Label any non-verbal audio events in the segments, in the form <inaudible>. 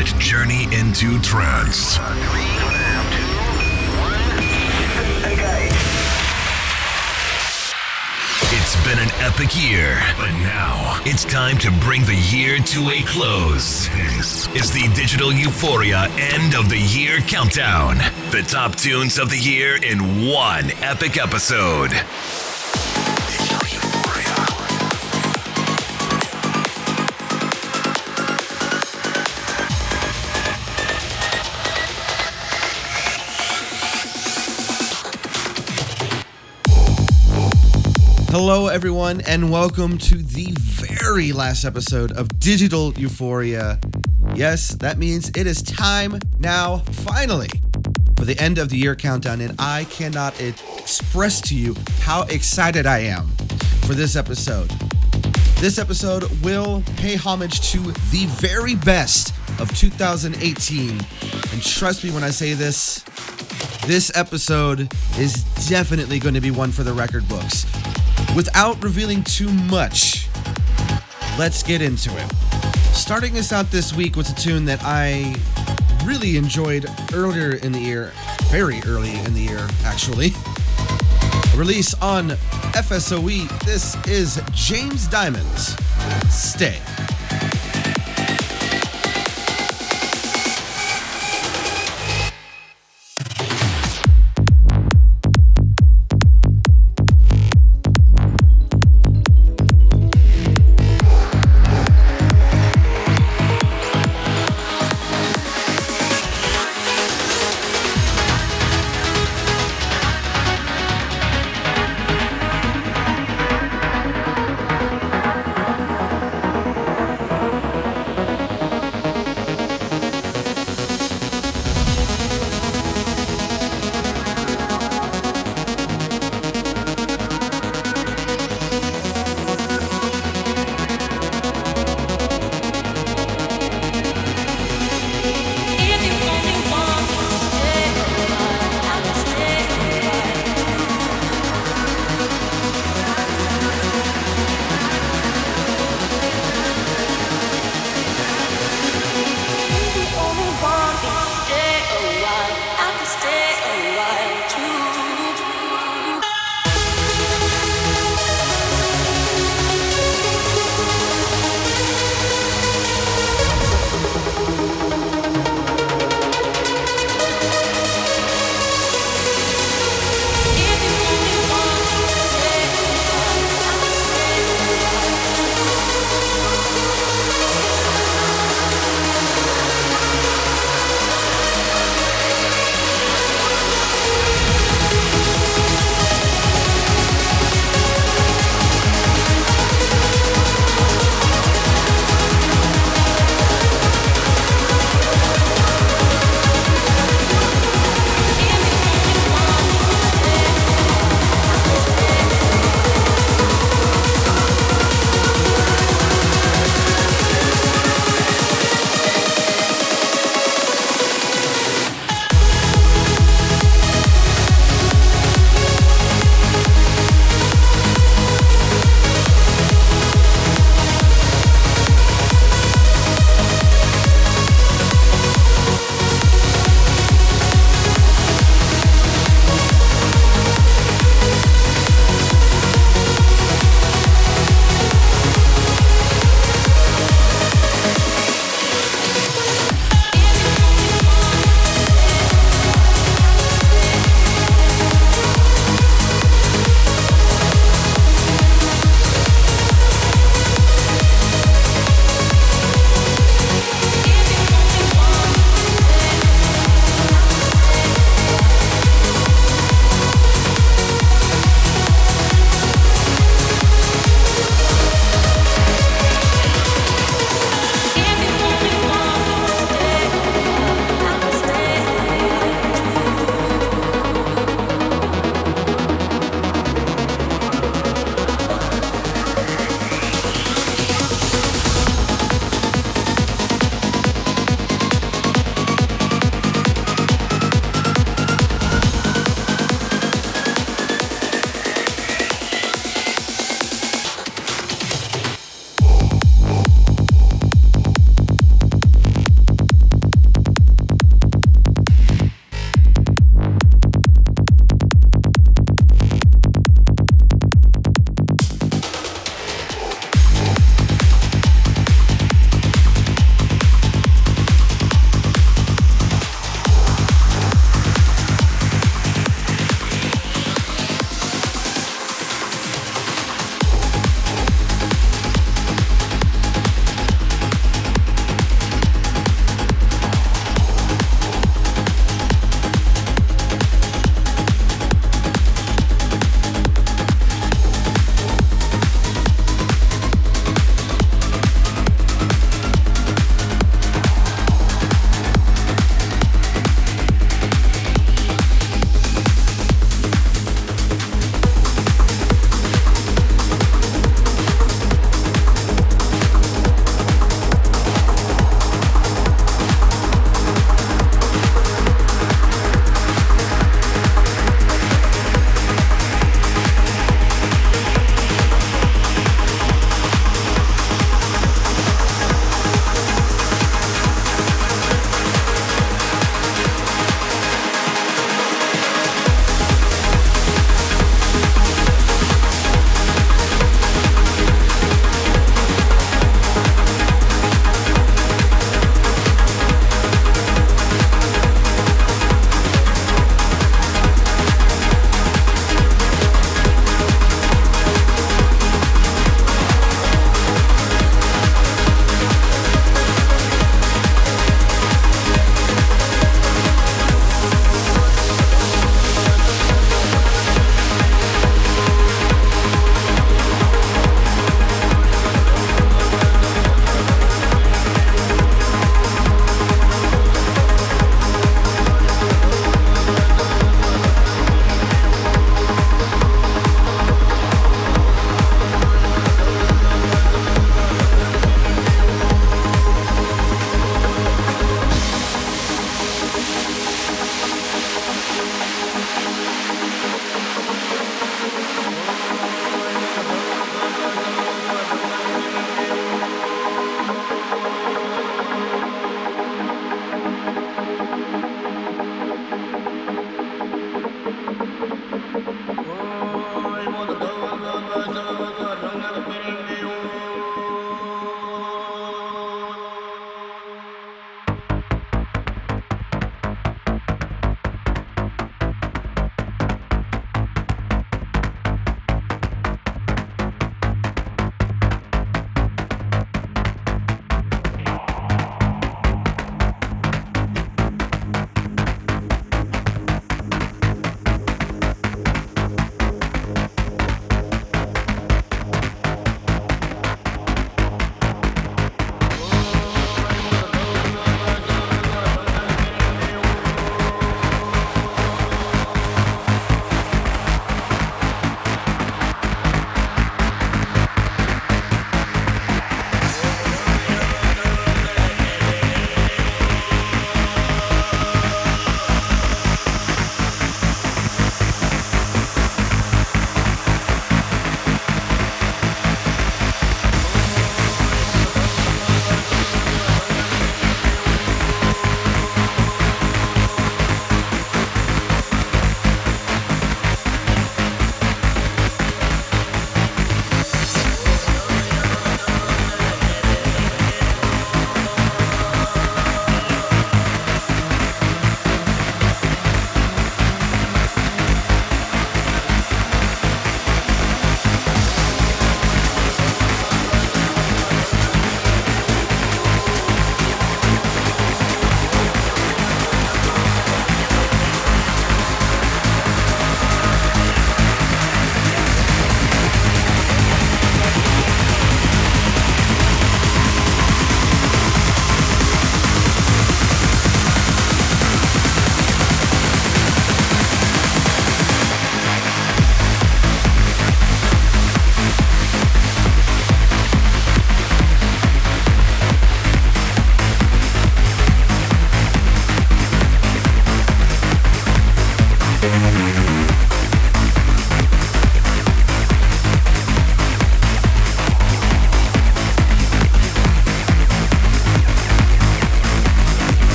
ultimate journey into trance. It's been an epic year, but now it's time to bring the year to a close. This is the Digital Euphoria end of the year countdown. The top tunes of the year in one epic episode. Hello, everyone, and welcome to the very last episode of Digital Euphoria. Yes, that means it is time now, finally, for the end of the year countdown, and I cannot express to you how excited I am for this episode. This episode will pay homage to the very best of 2018, and trust me when I say this, this episode is definitely going to be one for the record books. Without revealing too much, let's get into it. Starting us out this week was a tune that I really enjoyed earlier in the year, very early in the year, actually. A release on FSOE. This is James Diamond's Stay.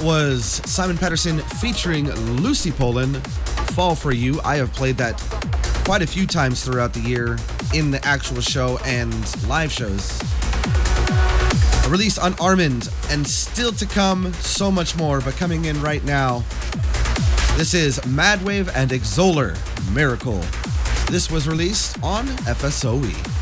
Simon Patterson featuring Lucy Poland, Fall for You. I have played that quite a few times throughout the year in the actual show and live shows. A release on Armind, and still to come, so much more, but coming in right now. This is Madwave and Exoler Miracle. This was released on FSOE.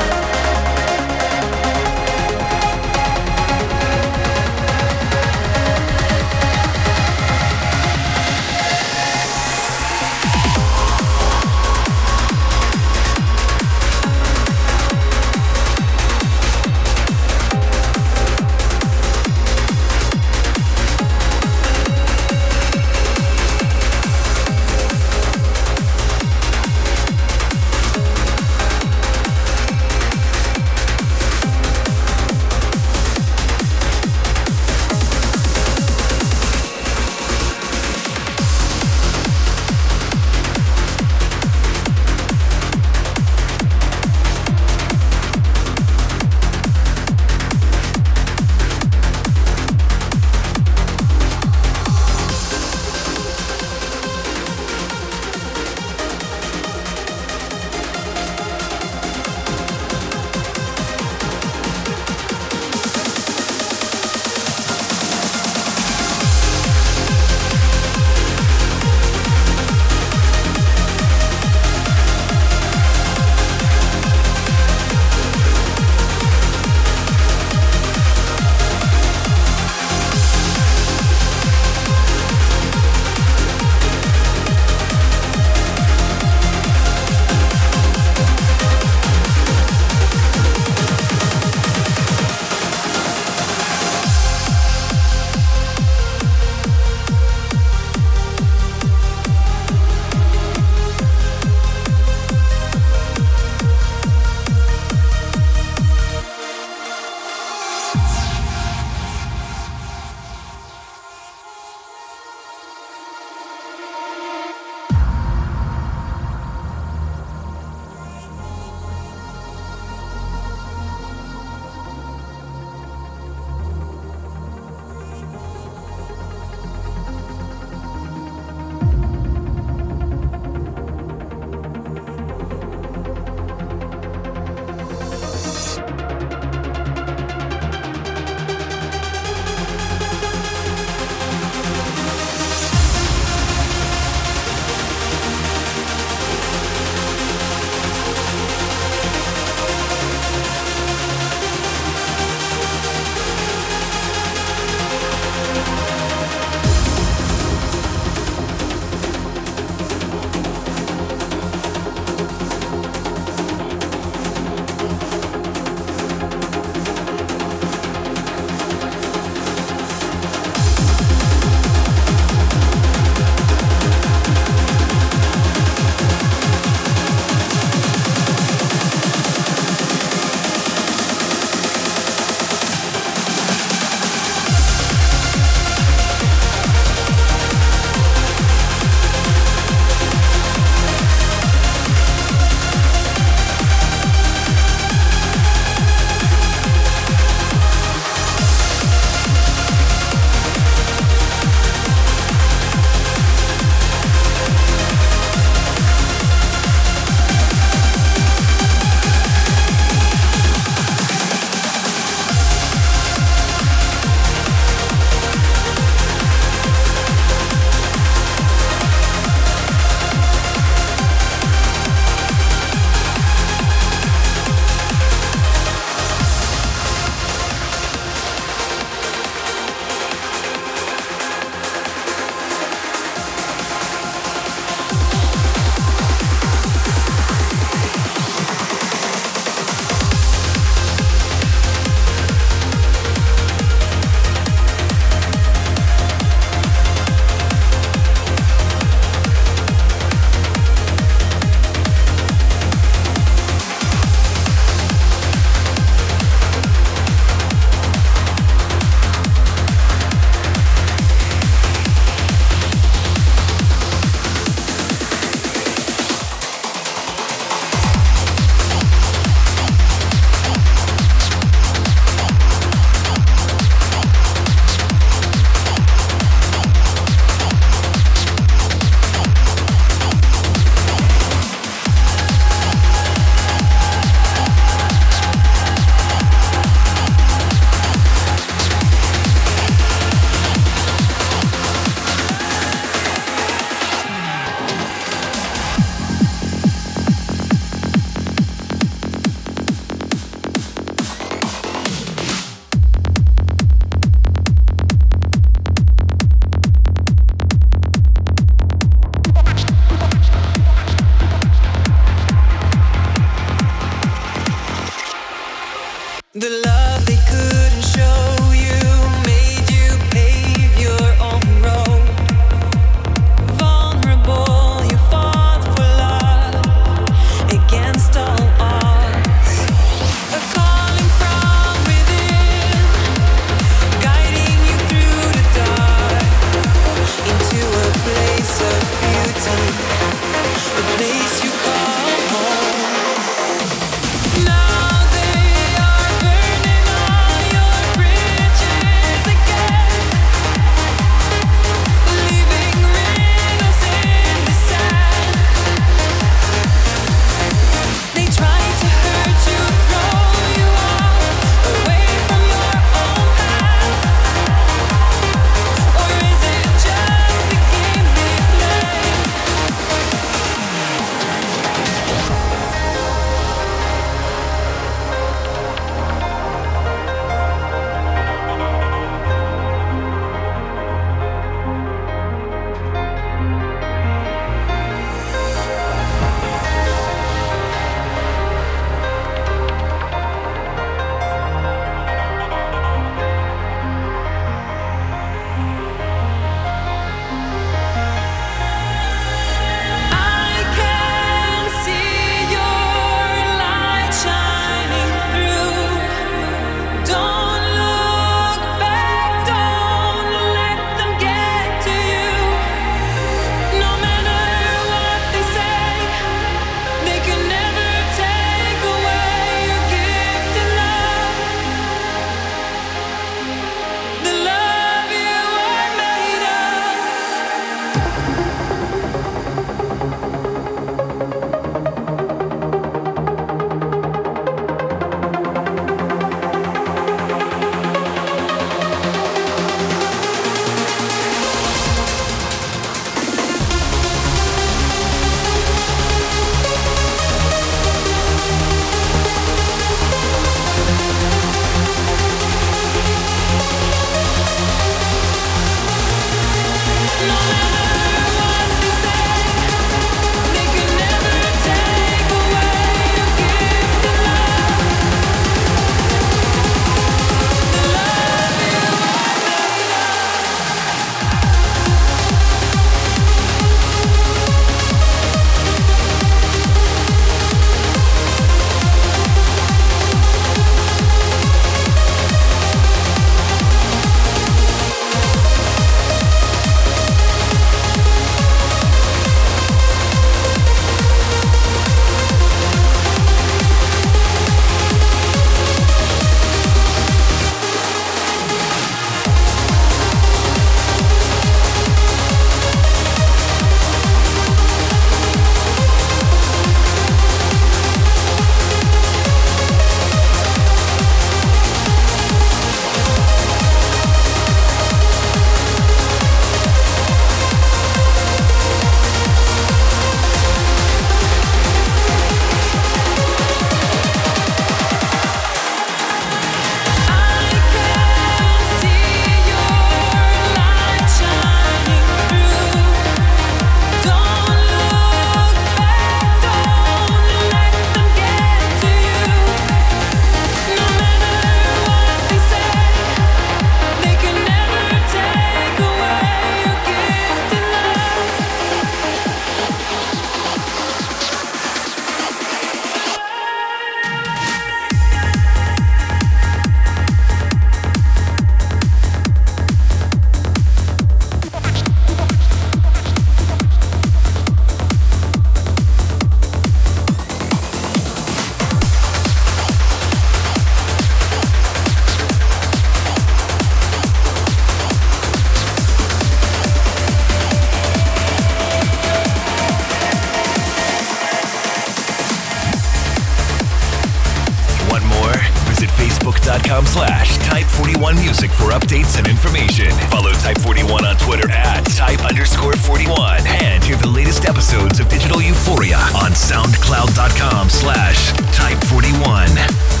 Slash Type 41.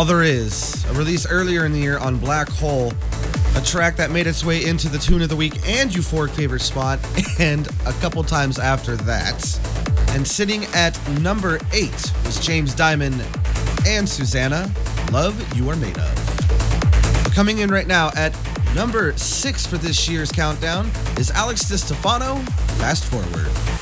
All There Is, a release earlier in the year on Black Hole, a track that made its way into the tune of the week and euphoric favorite spot, <laughs> and a couple times after that. And sitting at number eight was James Dymond and Susana, Love You Are Made of. Coming in right now at number six for this year's countdown is Alex Di Stefano, Fast Forward.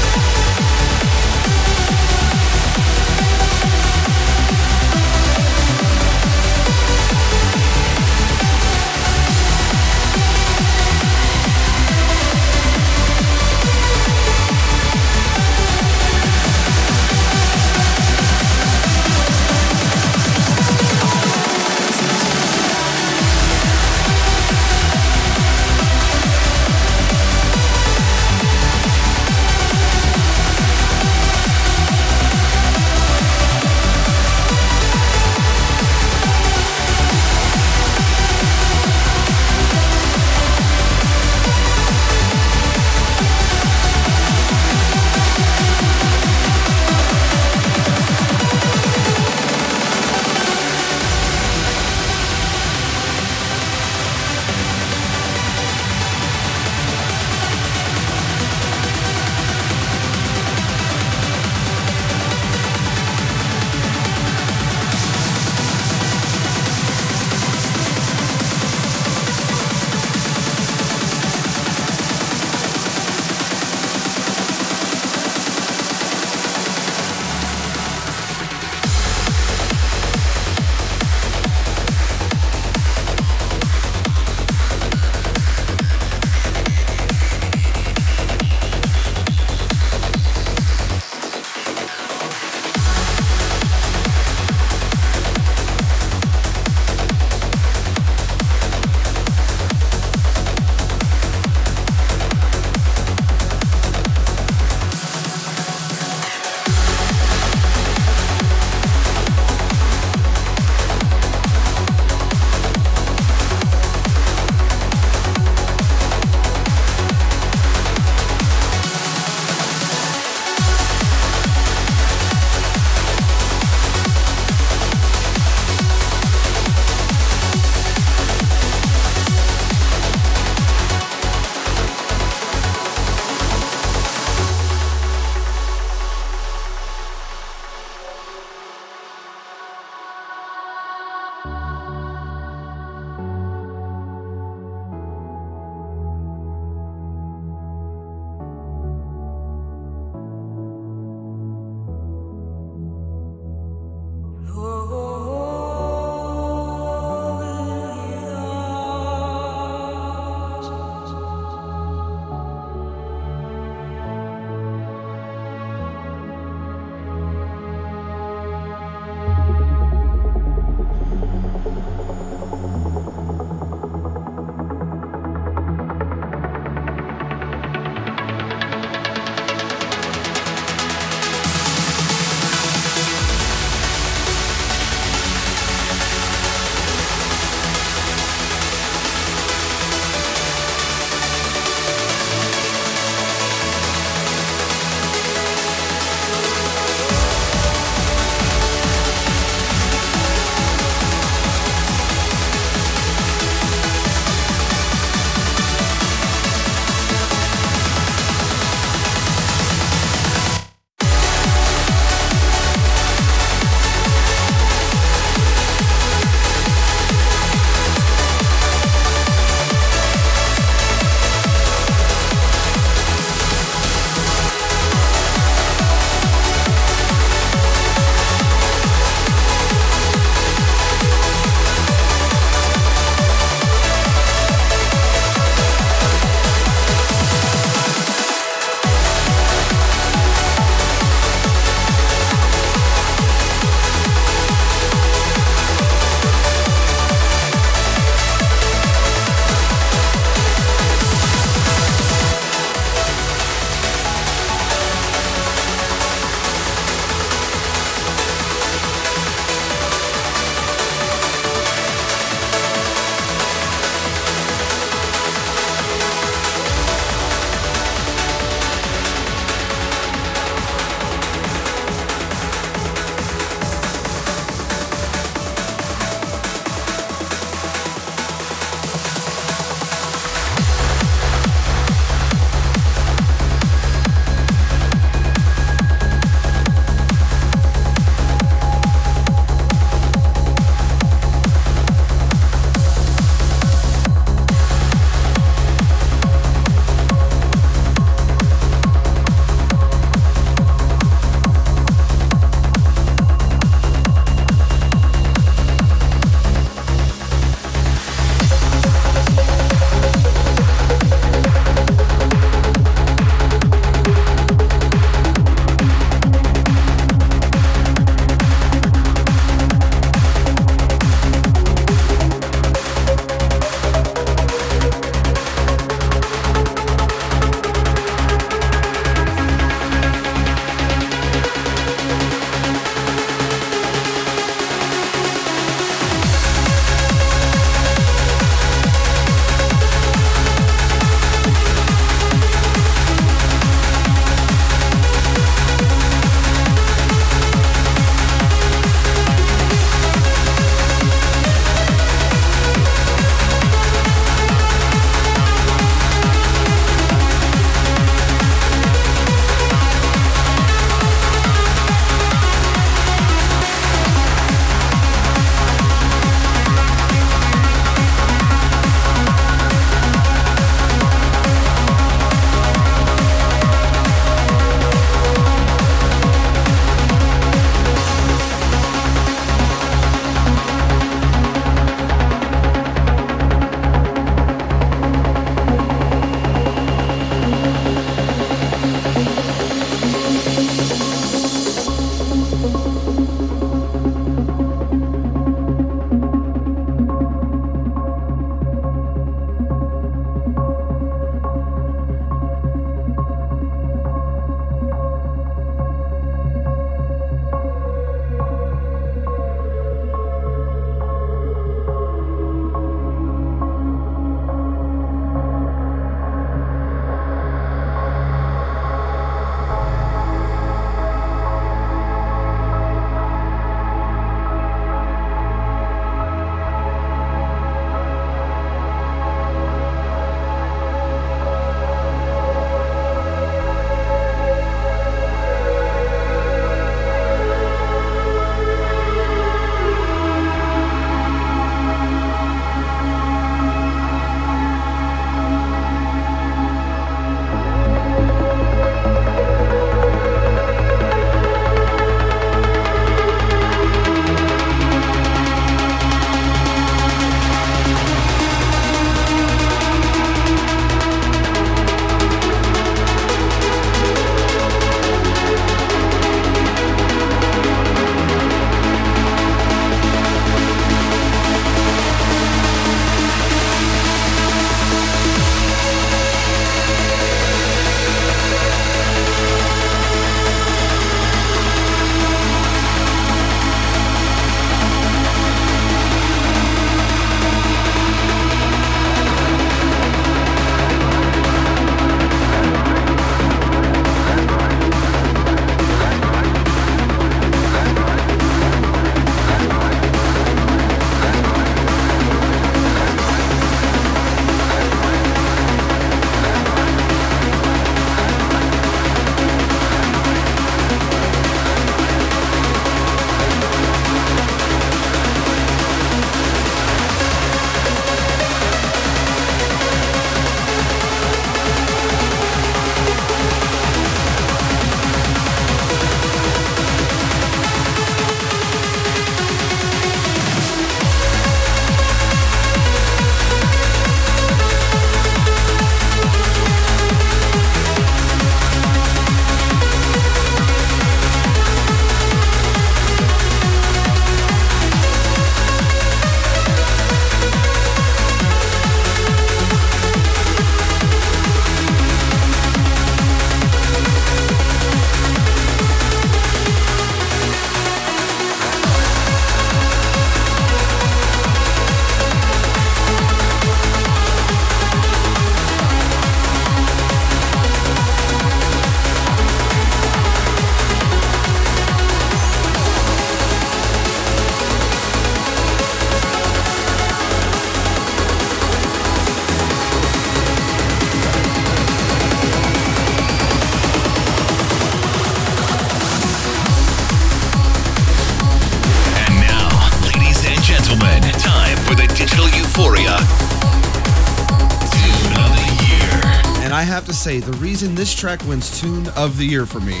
Track wins Tune of the Year for me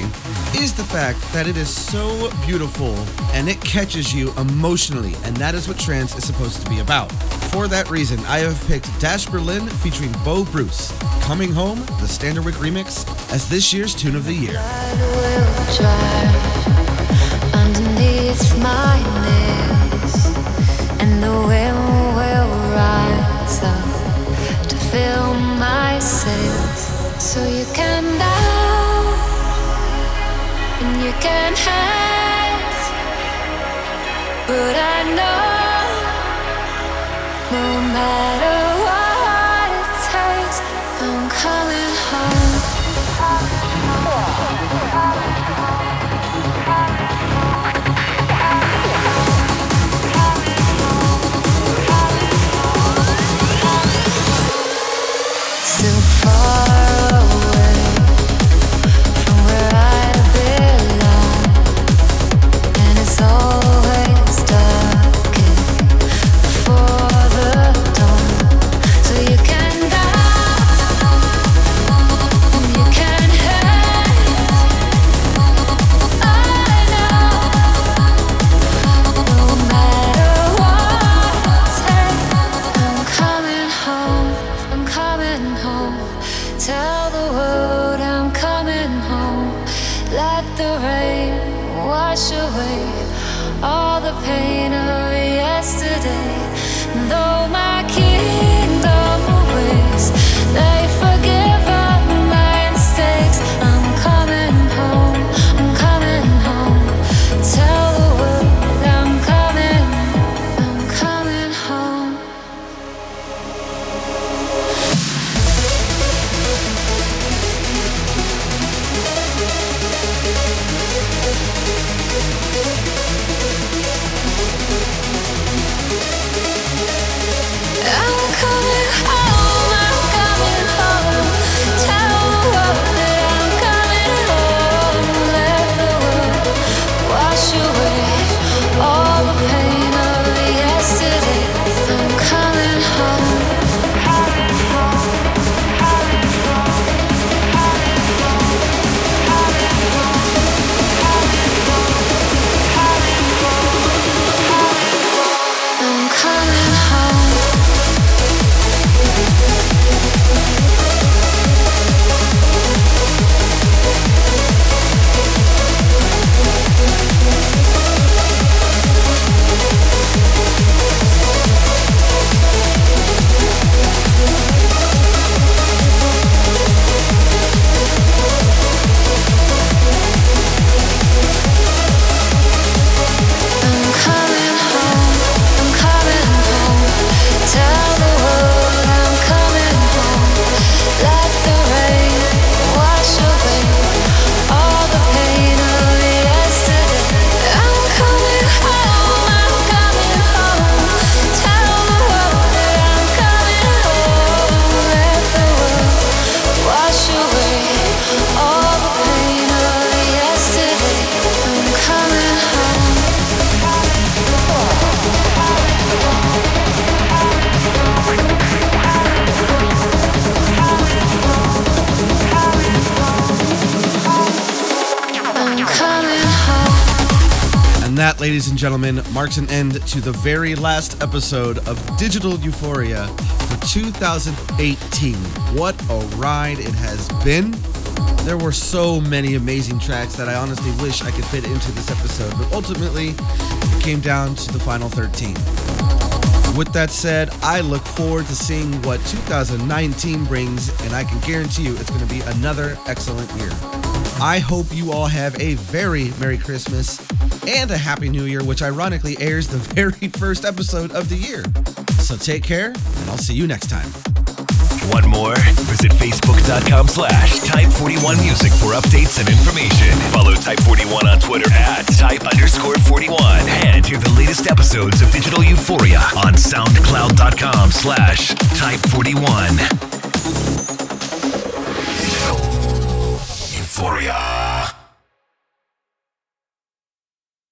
is the fact that it is so beautiful and it catches you emotionally, and that is what trance is supposed to be about. For that reason, I have picked Dash Berlin featuring Bo Bruce, Coming Home, the Standerwick remix, as this year's Tune of the Year. fill my sails. So you can down and you can hide, but I know no matter gentlemen, marks an end to the very last episode of Digital Euphoria for 2018. What a ride it has been. There were so many amazing tracks that I honestly wish I could fit into this episode, but ultimately it came down to the final 13. With that said, I look forward to seeing what 2019 brings, and I can guarantee you it's going to be another excellent year. I hope you all have a very Merry Christmas and a Happy New Year, which ironically airs the <laughs> very first episode of the year. So take care, and I'll see you next time. Want more? Visit facebook.com slash type41music for updates and information. Follow Type41 on Twitter at type underscore 41. And hear the latest episodes of Digital Euphoria on soundcloud.com slash type41. Euphoria.